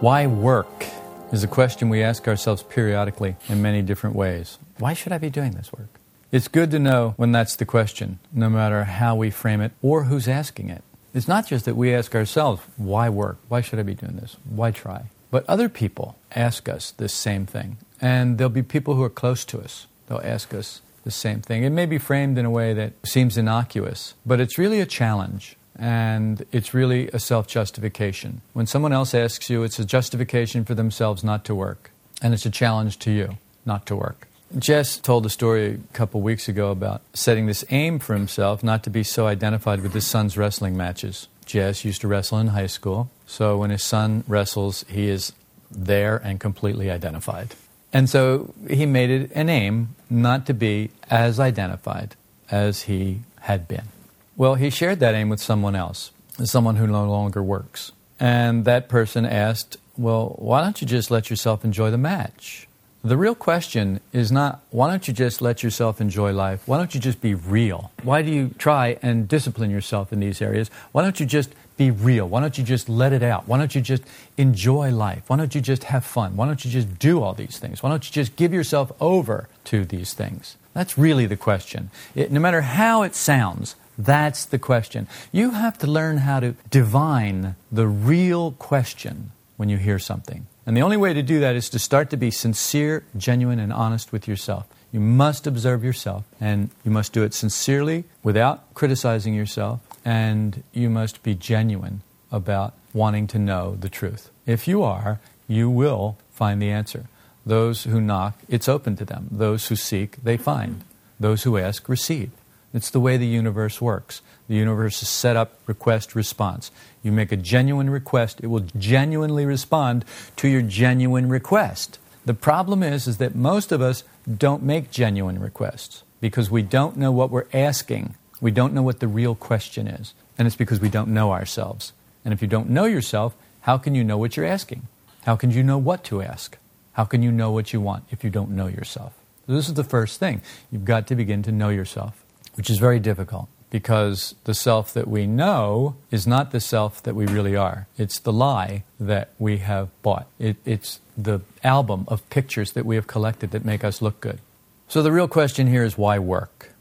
Why work is a question we ask ourselves periodically in many different ways. Why should I be doing this work? It's good to know when that's the question, no matter how we frame it or who's asking it. It's not just that we ask ourselves, why work? Why should I be doing this? Why try? But other people ask us this same thing. And there'll be people who are close to us. They'll ask us the same thing. It may be framed in a way that seems innocuous, but it's really a challenge and it's really a self justification. When someone else asks you, it's a justification for themselves not to work, and it's a challenge to you not to work. Jess told a story a couple weeks ago about setting this aim for himself not to be so identified with his son's wrestling matches. Jess used to wrestle in high school, so when his son wrestles, he is there and completely identified. And so he made it an aim not to be as identified as he had been. Well, he shared that aim with someone else, someone who no longer works. And that person asked, Well, why don't you just let yourself enjoy the match? The real question is not, why don't you just let yourself enjoy life? Why don't you just be real? Why do you try and discipline yourself in these areas? Why don't you just be real? Why don't you just let it out? Why don't you just enjoy life? Why don't you just have fun? Why don't you just do all these things? Why don't you just give yourself over to these things? That's really the question. It, no matter how it sounds, that's the question. You have to learn how to divine the real question when you hear something. And the only way to do that is to start to be sincere, genuine, and honest with yourself. You must observe yourself, and you must do it sincerely without criticizing yourself, and you must be genuine about wanting to know the truth. If you are, you will find the answer. Those who knock, it's open to them. Those who seek, they find. Those who ask, receive. It's the way the universe works. The universe is set up request response. You make a genuine request, it will genuinely respond to your genuine request. The problem is is that most of us don't make genuine requests because we don't know what we're asking. We don't know what the real question is. And it's because we don't know ourselves. And if you don't know yourself, how can you know what you're asking? How can you know what to ask? How can you know what you want if you don't know yourself? This is the first thing. You've got to begin to know yourself which is very difficult because the self that we know is not the self that we really are. It's the lie that we have bought. It, it's the album of pictures that we have collected that make us look good. So the real question here is why work?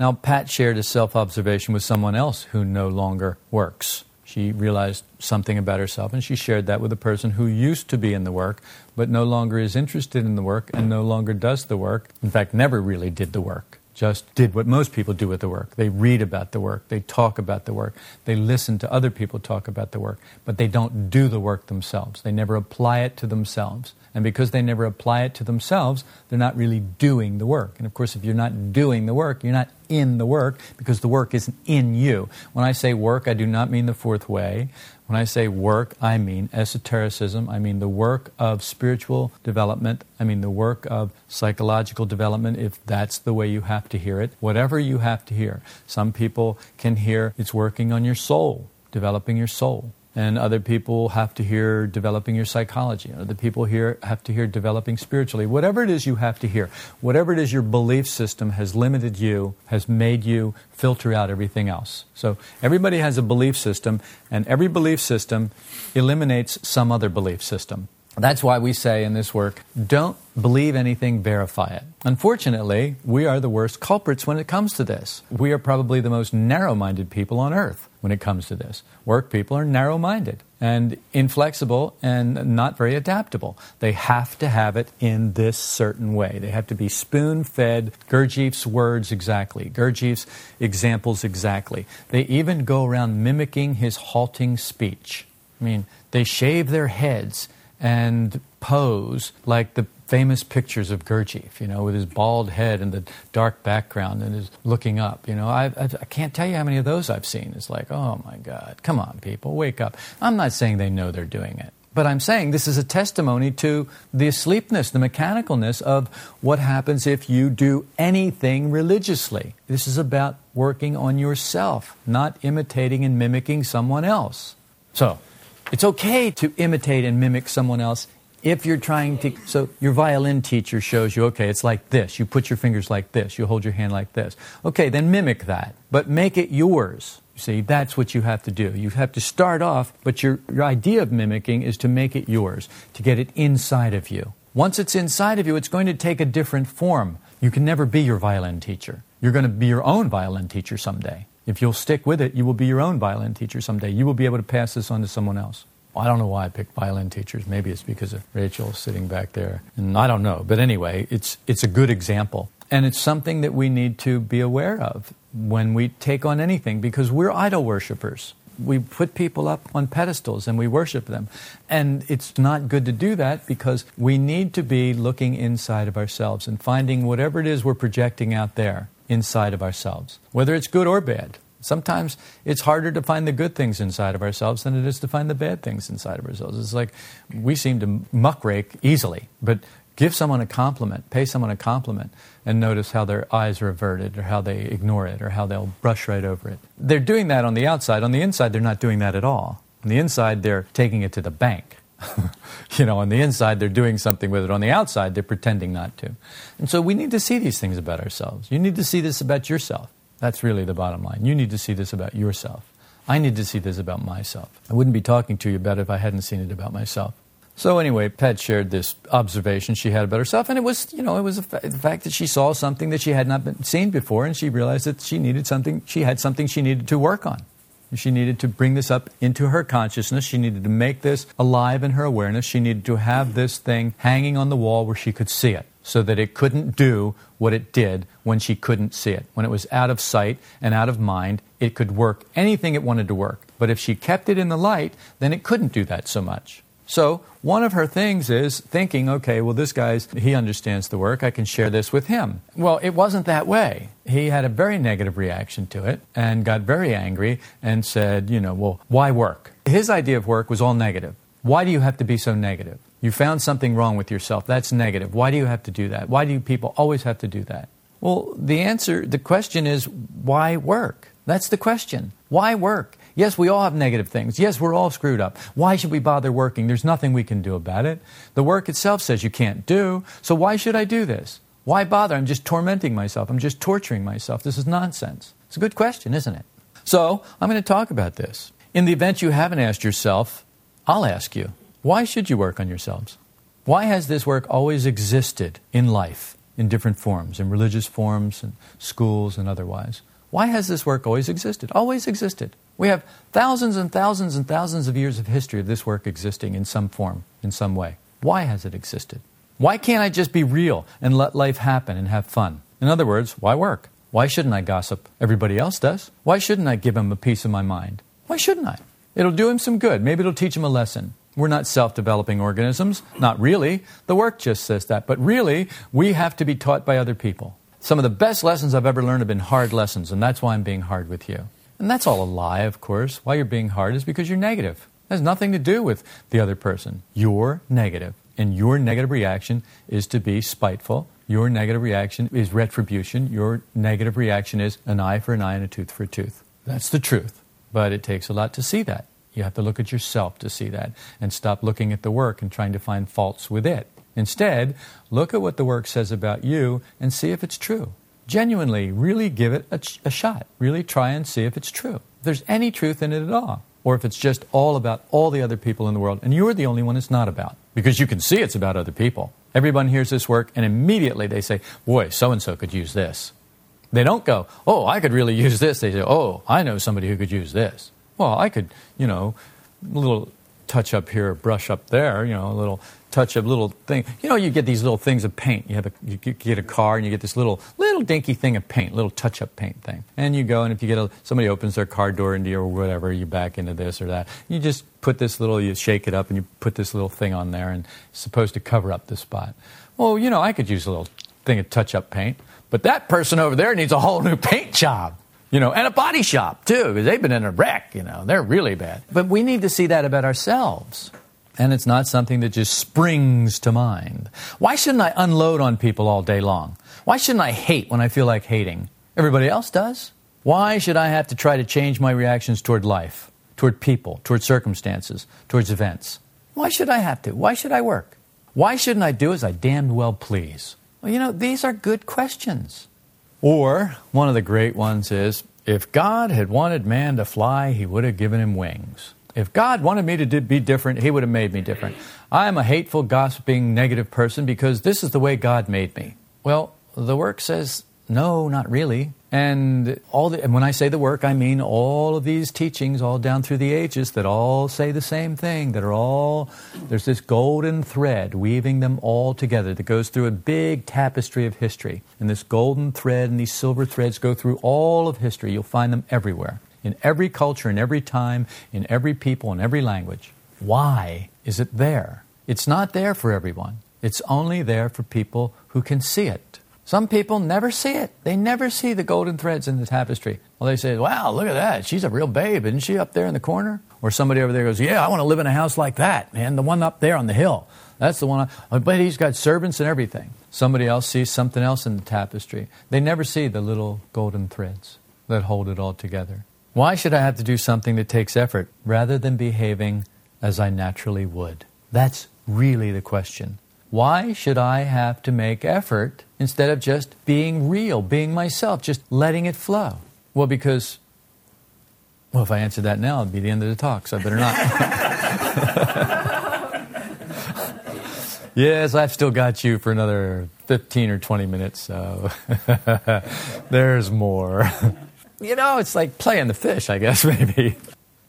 Now, Pat shared a self observation with someone else who no longer works. She realized something about herself and she shared that with a person who used to be in the work but no longer is interested in the work and no longer does the work. In fact, never really did the work just did what most people do with the work. They read about the work, they talk about the work, they listen to other people talk about the work, but they don't do the work themselves. They never apply it to themselves. And because they never apply it to themselves, they're not really doing the work. And of course, if you're not doing the work, you're not in the work because the work isn't in you. When I say work, I do not mean the fourth way. When I say work, I mean esotericism. I mean the work of spiritual development. I mean the work of psychological development, if that's the way you have to hear it. Whatever you have to hear. Some people can hear it's working on your soul, developing your soul and other people have to hear developing your psychology. Other people here have to hear developing spiritually. Whatever it is you have to hear, whatever it is your belief system has limited you, has made you filter out everything else. So everybody has a belief system, and every belief system eliminates some other belief system. That's why we say in this work, don't believe anything, verify it. Unfortunately, we are the worst culprits when it comes to this. We are probably the most narrow minded people on earth when it comes to this. Work people are narrow minded and inflexible and not very adaptable. They have to have it in this certain way. They have to be spoon fed Gurdjieff's words exactly, Gurdjieff's examples exactly. They even go around mimicking his halting speech. I mean, they shave their heads and pose like the famous pictures of Gurdjieff, you know, with his bald head and the dark background and his looking up. You know, I, I, I, can't tell you how many of those I've seen. It's like, oh my God, come on, people, wake up. I'm not saying they know they're doing it. But I'm saying this is a testimony to the asleepness, the mechanicalness of what happens if you do anything religiously. This is about working on yourself, not imitating and mimicking someone else. So, it's okay to imitate and mimic someone else if you're trying to. So, your violin teacher shows you, okay, it's like this. You put your fingers like this. You hold your hand like this. Okay, then mimic that, but make it yours. You see, that's what you have to do. You have to start off, but your, your idea of mimicking is to make it yours, to get it inside of you. Once it's inside of you, it's going to take a different form. You can never be your violin teacher. You're going to be your own violin teacher someday. If you'll stick with it, you will be your own violin teacher someday. You will be able to pass this on to someone else. I don't know why I picked violin teachers. Maybe it's because of Rachel sitting back there. And I don't know. But anyway, it's, it's a good example. And it's something that we need to be aware of when we take on anything because we're idol worshippers. We put people up on pedestals and we worship them. And it's not good to do that because we need to be looking inside of ourselves and finding whatever it is we're projecting out there inside of ourselves, whether it's good or bad. Sometimes it's harder to find the good things inside of ourselves than it is to find the bad things inside of ourselves. It's like we seem to muckrake easily, but Give someone a compliment, pay someone a compliment, and notice how their eyes are averted, or how they ignore it, or how they'll brush right over it. They're doing that on the outside. On the inside, they're not doing that at all. On the inside, they're taking it to the bank. you know, on the inside, they're doing something with it. On the outside, they're pretending not to. And so we need to see these things about ourselves. You need to see this about yourself. That's really the bottom line. You need to see this about yourself. I need to see this about myself. I wouldn't be talking to you about it if I hadn't seen it about myself. So anyway, Pat shared this observation she had about herself, and it was, you know, it was fa- the fact that she saw something that she had not been seen before, and she realized that she needed something. She had something she needed to work on. She needed to bring this up into her consciousness. She needed to make this alive in her awareness. She needed to have this thing hanging on the wall where she could see it, so that it couldn't do what it did when she couldn't see it. When it was out of sight and out of mind, it could work anything it wanted to work. But if she kept it in the light, then it couldn't do that so much. So, one of her things is thinking, okay, well, this guy's, he understands the work, I can share this with him. Well, it wasn't that way. He had a very negative reaction to it and got very angry and said, you know, well, why work? His idea of work was all negative. Why do you have to be so negative? You found something wrong with yourself. That's negative. Why do you have to do that? Why do people always have to do that? Well, the answer, the question is, why work? That's the question. Why work? Yes, we all have negative things. Yes, we're all screwed up. Why should we bother working? There's nothing we can do about it. The work itself says you can't do, so why should I do this? Why bother? I'm just tormenting myself. I'm just torturing myself. This is nonsense. It's a good question, isn't it? So, I'm going to talk about this. In the event you haven't asked yourself, I'll ask you why should you work on yourselves? Why has this work always existed in life in different forms, in religious forms, and schools, and otherwise? Why has this work always existed? Always existed. We have thousands and thousands and thousands of years of history of this work existing in some form, in some way. Why has it existed? Why can't I just be real and let life happen and have fun? In other words, why work? Why shouldn't I gossip? Everybody else does. Why shouldn't I give him a piece of my mind? Why shouldn't I? It'll do him some good. Maybe it'll teach him a lesson. We're not self developing organisms. Not really. The work just says that. But really, we have to be taught by other people. Some of the best lessons I've ever learned have been hard lessons, and that's why I'm being hard with you. And that's all a lie, of course. Why you're being hard is because you're negative. It has nothing to do with the other person. You're negative. And your negative reaction is to be spiteful. Your negative reaction is retribution. Your negative reaction is an eye for an eye and a tooth for a tooth. That's the truth. But it takes a lot to see that. You have to look at yourself to see that and stop looking at the work and trying to find faults with it. Instead, look at what the work says about you and see if it's true genuinely, really give it a, a, shot. Really try and see if it's true. If there's any truth in it at all. Or if it's just all about all the other people in the world, and you're the only one it's not about. Because you can see it's about other people. Everyone hears this work, and immediately they say, Boy, so and so could use this. They don't go, Oh, I could really use this. They say, Oh, I know somebody who could use this. Well, I could, you know, a little touch up here, brush up there, you know, a little touch up little thing. You know, you get these little things of paint. You have a, you get a car and you get this little, little dinky thing of paint, little touch up paint thing. And you go, and if you get a, somebody opens their car door into you or whatever, you back into this or that. You just put this little, you shake it up and you put this little thing on there and it's supposed to cover up the spot. Well, you know, I could use a little thing of touch up paint, but that person over there needs a whole new paint job you know, and a body shop too, because they've been in a wreck, you know, they're really bad. But we need to see that about ourselves. And it's not something that just springs to mind. Why shouldn't I unload on people all day long? Why shouldn't I hate when I feel like hating? Everybody else does. Why should I have to try to change my reactions toward life, toward people, toward circumstances, towards events? Why should I have to? Why should I work? Why shouldn't I do as I damned well please? Well, you know, these are good questions. Or one of the great ones is if God had wanted man to fly, he would have given him wings. If God wanted me to be different, he would have made me different. I am a hateful, gossiping, negative person because this is the way God made me. Well, the work says no, not really. And all the, and when I say the work, I mean all of these teachings all down through the ages that all say the same thing, that are all, there's this golden thread weaving them all together that goes through a big tapestry of history. And this golden thread and these silver threads go through all of history. You'll find them everywhere, in every culture, in every time, in every people, in every language. Why is it there? It's not there for everyone. It's only there for people who can see it. Some people never see it. They never see the golden threads in the tapestry. Well, they say, wow, look at that. She's a real babe. Isn't she up there in the corner? Or somebody over there goes, yeah, I want to live in a house like that, man. The one up there on the hill. That's the one. I, oh, but he's got servants and everything. Somebody else sees something else in the tapestry. They never see the little golden threads that hold it all together. Why should I have to do something that takes effort rather than behaving as I naturally would? That's really the question. Why should I have to make effort instead of just being real, being myself, just letting it flow? Well, because, well, if I answer that now, it'd be the end of the talk, so I better not. yes, I've still got you for another 15 or 20 minutes, so there's more. you know, it's like playing the fish, I guess, maybe.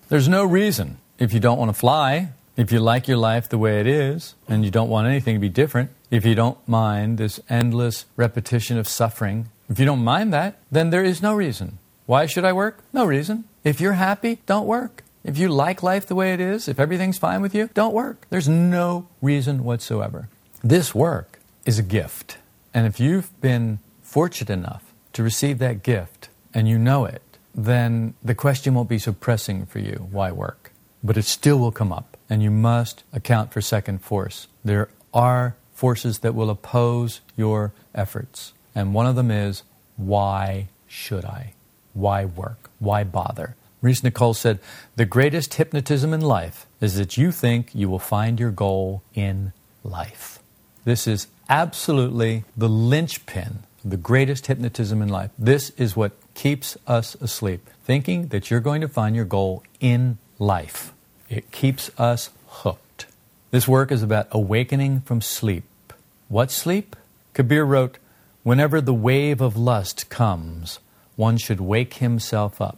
There's no reason if you don't want to fly if you like your life the way it is and you don't want anything to be different, if you don't mind this endless repetition of suffering, if you don't mind that, then there is no reason. Why should I work? No reason. If you're happy, don't work. If you like life the way it is, if everything's fine with you, don't work. There's no reason whatsoever. This work is a gift. And if you've been fortunate enough to receive that gift and you know it, then the question won't be so pressing for you why work? But it still will come up and you must account for second force. There are forces that will oppose your efforts, and one of them is why should I? Why work? Why bother? Maurice Nicoll said, The greatest hypnotism in life is that you think you will find your goal in life. This is absolutely the linchpin, the greatest hypnotism in life. This is what keeps us asleep, thinking that you're going to find your goal in life. It keeps us hooked. This work is about awakening from sleep. What sleep? Kabir wrote, Whenever the wave of lust comes, one should wake himself up.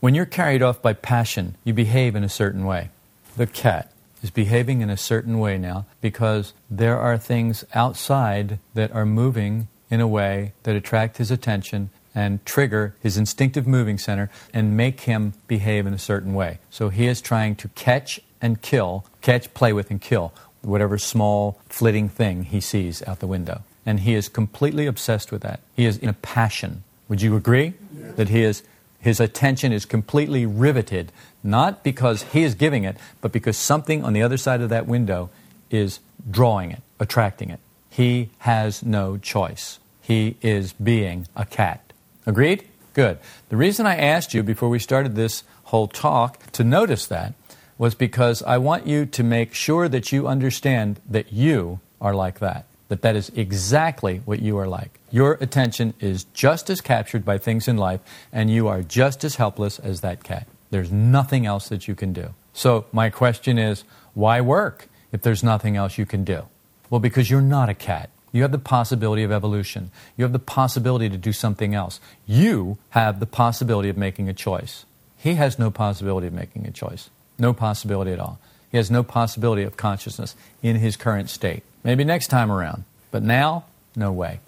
When you're carried off by passion, you behave in a certain way. The cat is behaving in a certain way now because there are things outside that are moving in a way that attract his attention and trigger his instinctive moving center and make him behave in a certain way. So he is trying to catch and kill, catch, play with, and kill whatever small flitting thing he sees out the window. And he is completely obsessed with that. He is in a passion. Would you agree? That he is, his attention is completely riveted, not because he is giving it, but because something on the other side of that window is drawing it, attracting it. He has no choice. He is being a cat. Agreed? Good. The reason I asked you before we started this whole talk to notice that was because I want you to make sure that you understand that you are like that. That that is exactly what you are like. Your attention is just as captured by things in life, and you are just as helpless as that cat. There's nothing else that you can do. So, my question is why work if there's nothing else you can do? Well, because you're not a cat. You have the possibility of evolution. You have the possibility to do something else. You have the possibility of making a choice. He has no possibility of making a choice. No possibility at all. He has no possibility of consciousness in his current state. Maybe next time around. But now, no way.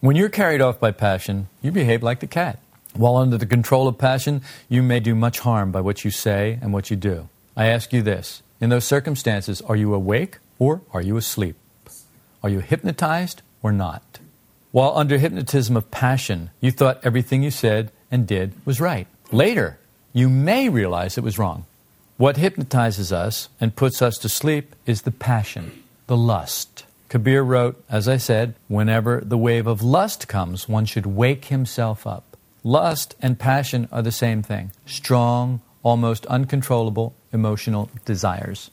When you're carried off by passion, you behave like the cat. While under the control of passion, you may do much harm by what you say and what you do. I ask you this in those circumstances, are you awake or are you asleep? Are you hypnotized or not? While under hypnotism of passion, you thought everything you said and did was right. Later, you may realize it was wrong. What hypnotizes us and puts us to sleep is the passion, the lust. Kabir wrote, as I said, whenever the wave of lust comes, one should wake himself up. Lust and passion are the same thing strong, almost uncontrollable emotional desires.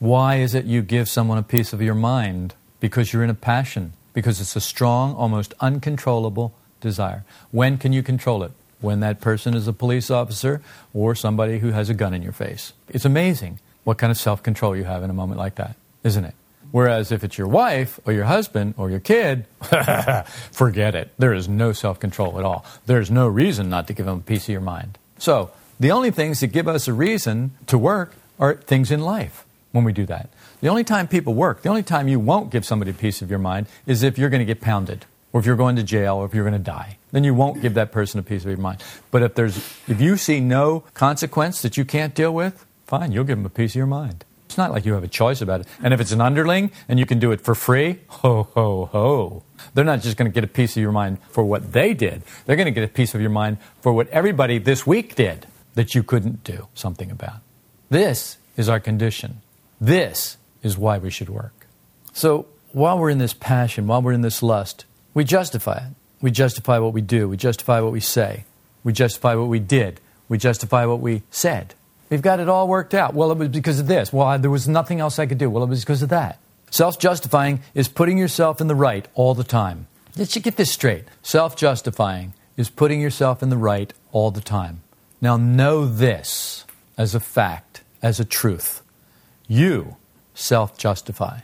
Why is it you give someone a piece of your mind? Because you're in a passion, because it's a strong, almost uncontrollable desire. When can you control it? When that person is a police officer or somebody who has a gun in your face. It's amazing what kind of self control you have in a moment like that, isn't it? Whereas if it's your wife or your husband or your kid, forget it. There is no self control at all. There's no reason not to give them a piece of your mind. So, the only things that give us a reason to work are things in life when we do that. The only time people work, the only time you won't give somebody a piece of your mind is if you're going to get pounded or if you're going to jail or if you're going to die. Then you won't give that person a piece of your mind. But if there's if you see no consequence that you can't deal with, fine, you'll give them a piece of your mind. It's not like you have a choice about it. And if it's an underling and you can do it for free, ho, ho, ho. They're not just going to get a piece of your mind for what they did. They're going to get a piece of your mind for what everybody this week did that you couldn't do something about. This is our condition. This is why we should work. So while we're in this passion, while we're in this lust, we justify it. We justify what we do. We justify what we say. We justify what we did. We justify what we said. We've got it all worked out. Well, it was because of this. Well, there was nothing else I could do. Well, it was because of that. Self justifying is putting yourself in the right all the time. Let's get this straight. Self justifying is putting yourself in the right all the time. Now, know this as a fact, as a truth. You self justify.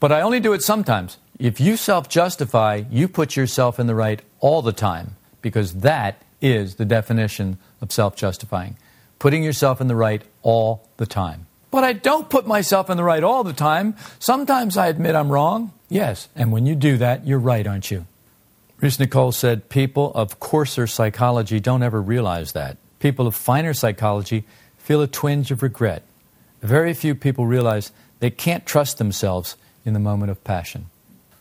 But I only do it sometimes. If you self justify, you put yourself in the right all the time, because that is the definition of self justifying putting yourself in the right all the time. But I don't put myself in the right all the time. Sometimes I admit I'm wrong. Yes, and when you do that, you're right, aren't you? Maurice Nicoll said people of coarser psychology don't ever realize that. People of finer psychology feel a twinge of regret. Very few people realize they can't trust themselves in the moment of passion.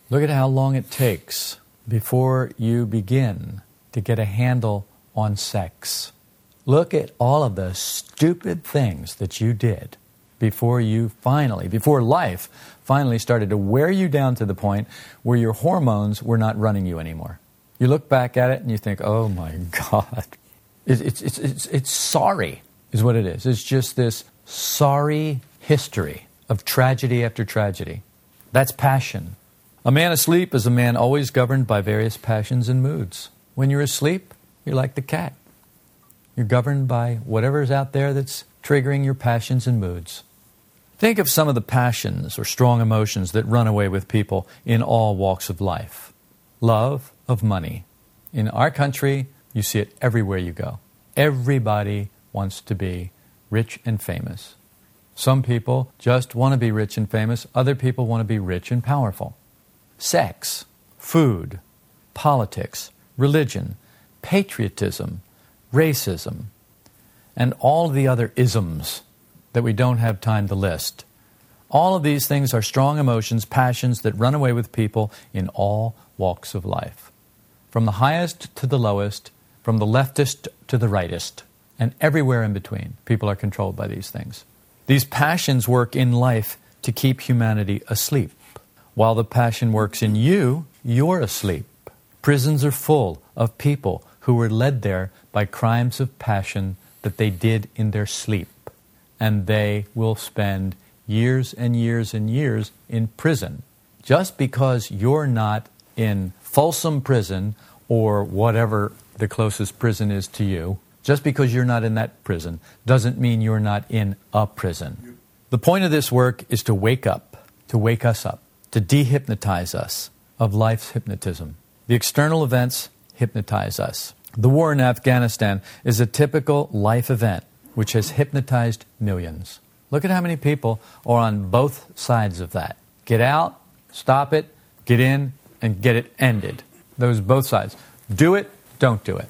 Look at how long it takes before you begin to get a handle on sex. Look at all of the stupid things that you did before you finally, before life finally started to wear you down to the point where your hormones were not running you anymore. You look back at it and you think, oh my God. It's, it's, it's, it's, it's sorry, is what it is. It's just this sorry history of tragedy after tragedy. That's passion. A man asleep is a man always governed by various passions and moods. When you're asleep, you're like the cat. You're governed by whatever's out there that's triggering your passions and moods. Think of some of the passions or strong emotions that run away with people in all walks of life. Love of money. In our country, you see it everywhere you go. Everybody wants to be rich and famous. Some people just want to be rich and famous, other people want to be rich and powerful. Sex, food, politics, religion, patriotism, racism, and all the other isms that we don't have time to list. All of these things are strong emotions, passions that run away with people in all walks of life. From the highest to the lowest, from the leftist to the rightist, and everywhere in between, people are controlled by these things. These passions work in life to keep humanity asleep. While the passion works in you, you're asleep. Prisons are full of people who were led there by crimes of passion that they did in their sleep. And they will spend years and years and years in prison. Just because you're not in Folsom Prison or whatever the closest prison is to you, just because you're not in that prison doesn't mean you're not in a prison. The point of this work is to wake up, to wake us up, to dehypnotize us of life's hypnotism. The external events hypnotize us. The war in Afghanistan is a typical life event which has hypnotized millions. Look at how many people are on both sides of that. Get out, stop it, get in, and get it ended. Those both sides. Do it, don't do it.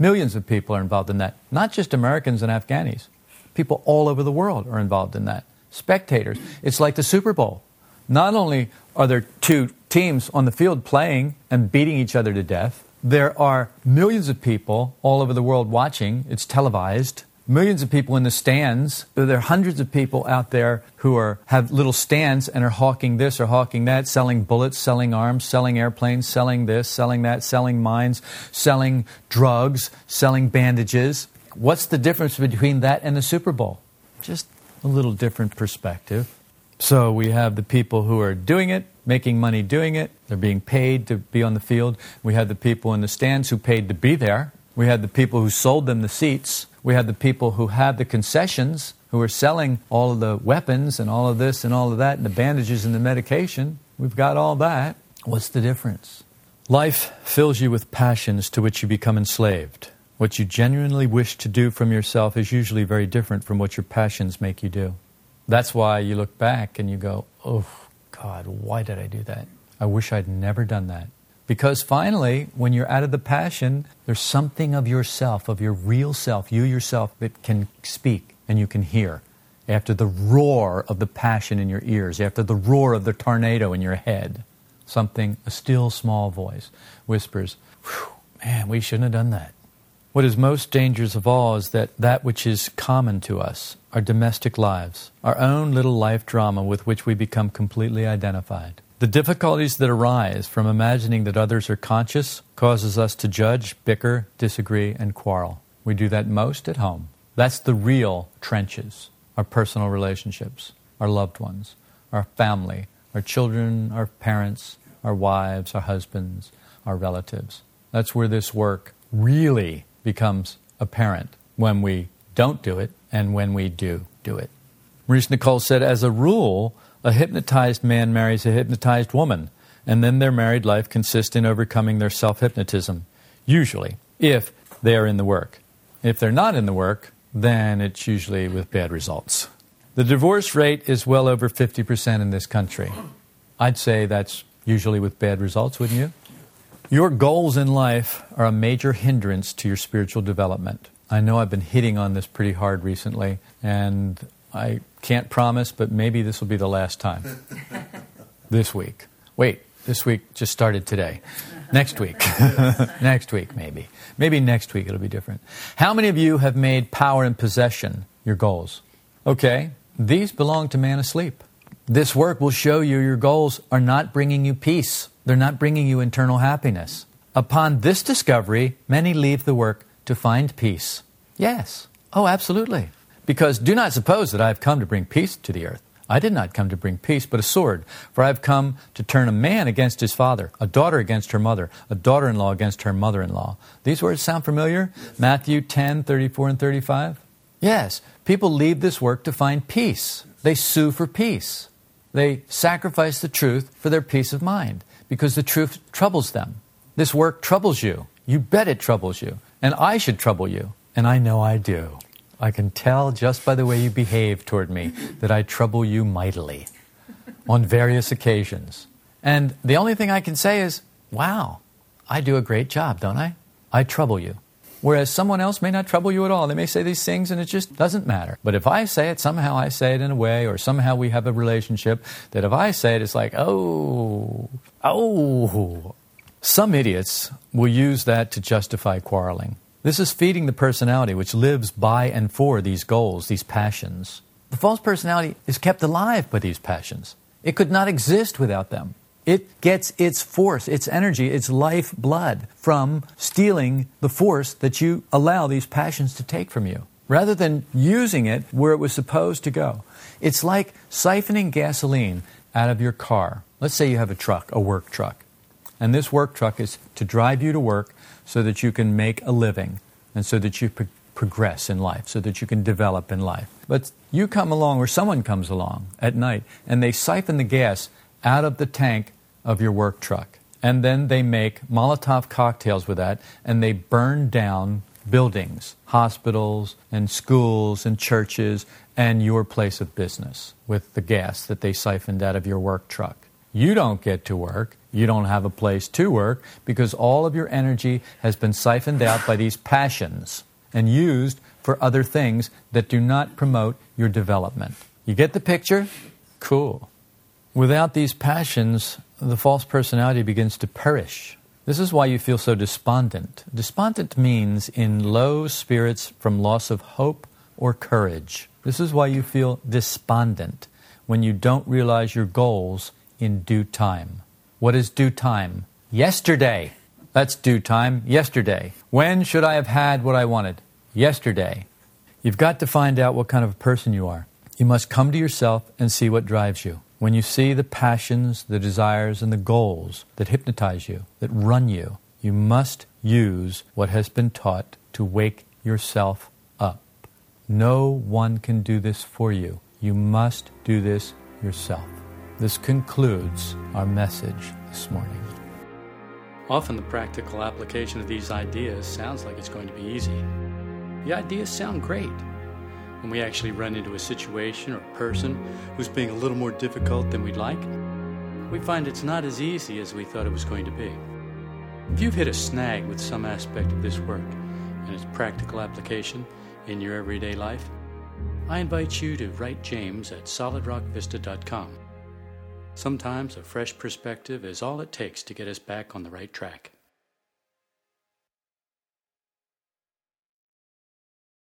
Millions of people are involved in that. Not just Americans and Afghanis. People all over the world are involved in that. Spectators. It's like the Super Bowl. Not only are there two teams on the field playing and beating each other to death, there are millions of people all over the world watching. It's televised. Millions of people in the stands. There are hundreds of people out there who are have little stands and are hawking this or hawking that, selling bullets, selling arms, selling airplanes, selling this, selling that, selling mines, selling drugs, selling bandages. What's the difference between that and the Super Bowl? Just a little different perspective. So we have the people who are doing it, making money doing it. They're being paid to be on the field. We have the people in the stands who paid to be there. We had the people who sold them the seats. We had the people who had the concessions, who were selling all of the weapons and all of this and all of that, and the bandages and the medication. We've got all that. What's the difference? Life fills you with passions to which you become enslaved. What you genuinely wish to do from yourself is usually very different from what your passions make you do. That's why you look back and you go, oh, God, why did I do that? I wish I'd never done that. Because finally, when you're out of the passion, there's something of yourself, of your real self, you yourself, that can speak and you can hear. After the roar of the passion in your ears, after the roar of the tornado in your head, something, a still small voice, whispers, Man, we shouldn't have done that. What is most dangerous of all is that that which is common to us, our domestic lives, our own little life drama with which we become completely identified. The difficulties that arise from imagining that others are conscious causes us to judge, bicker, disagree, and quarrel. We do that most at home. That's the real trenches, our personal relationships, our loved ones, our family, our children, our parents, our wives, our husbands, our relatives. That's where this work really becomes apparent when we don't do it and when we do do it. Maurice Nicoll said, as a rule, a hypnotized man marries a hypnotized woman, and then their married life consists in overcoming their self hypnotism, usually, if they are in the work. If they're not in the work, then it's usually with bad results. The divorce rate is well over 50% in this country. I'd say that's usually with bad results, wouldn't you? Your goals in life are a major hindrance to your spiritual development. I know I've been hitting on this pretty hard recently, and I can't promise, but maybe this will be the last time. this week. Wait, this week just started today. Next week. next week, maybe. Maybe next week it'll be different. How many of you have made power and possession your goals? Okay, these belong to man asleep. This work will show you your goals are not bringing you peace. They're not bringing you internal happiness. Upon this discovery, many leave the work to find peace. Yes. Oh, absolutely. Because do not suppose that I have come to bring peace to the earth. I did not come to bring peace, but a sword. For I have come to turn a man against his father, a daughter against her mother, a daughter in law against her mother in law. These words sound familiar? Matthew 10, 34 and 35? Yes. People leave this work to find peace. They sue for peace. They sacrifice the truth for their peace of mind because the truth troubles them. This work troubles you. You bet it troubles you. And I should trouble you. And I know I do. I can tell just by the way you behave toward me that I trouble you mightily on various occasions. And the only thing I can say is, wow, I do a great job, don't I? I trouble you. Whereas someone else may not trouble you at all. They may say these things and it just doesn't matter. But if I say it, somehow I say it in a way, or somehow we have a relationship that if I say it, it's like, oh, oh. Some idiots will use that to justify quarreling. This is feeding the personality which lives by and for these goals, these passions. The false personality is kept alive by these passions. It could not exist without them. It gets its force, its energy, its life blood from stealing the force that you allow these passions to take from you, rather than using it where it was supposed to go. It's like siphoning gasoline out of your car. Let's say you have a truck, a work truck, and this work truck is to drive you to work so that you can make a living and so that you pro- progress in life, so that you can develop in life. But you come along, or someone comes along at night, and they siphon the gas out of the tank of your work truck. And then they make Molotov cocktails with that and they burn down buildings, hospitals and schools and churches, and your place of business with the gas that they siphoned out of your work truck. You don't get to work. You don't have a place to work because all of your energy has been siphoned out by these passions and used for other things that do not promote your development. You get the picture? Cool. Without these passions, the false personality begins to perish. This is why you feel so despondent. Despondent means in low spirits from loss of hope or courage. This is why you feel despondent when you don't realize your goals in due time. What is due time? Yesterday. That's due time. Yesterday. When should I have had what I wanted? Yesterday. You've got to find out what kind of a person you are. You must come to yourself and see what drives you. When you see the passions, the desires, and the goals that hypnotize you, that run you, you must use what has been taught to wake yourself up. No one can do this for you. You must do this yourself. This concludes our message this morning. Often the practical application of these ideas sounds like it's going to be easy. The ideas sound great. When we actually run into a situation or a person who's being a little more difficult than we'd like, we find it's not as easy as we thought it was going to be. If you've hit a snag with some aspect of this work and its practical application in your everyday life, I invite you to write James at solidrockvista.com. Sometimes a fresh perspective is all it takes to get us back on the right track.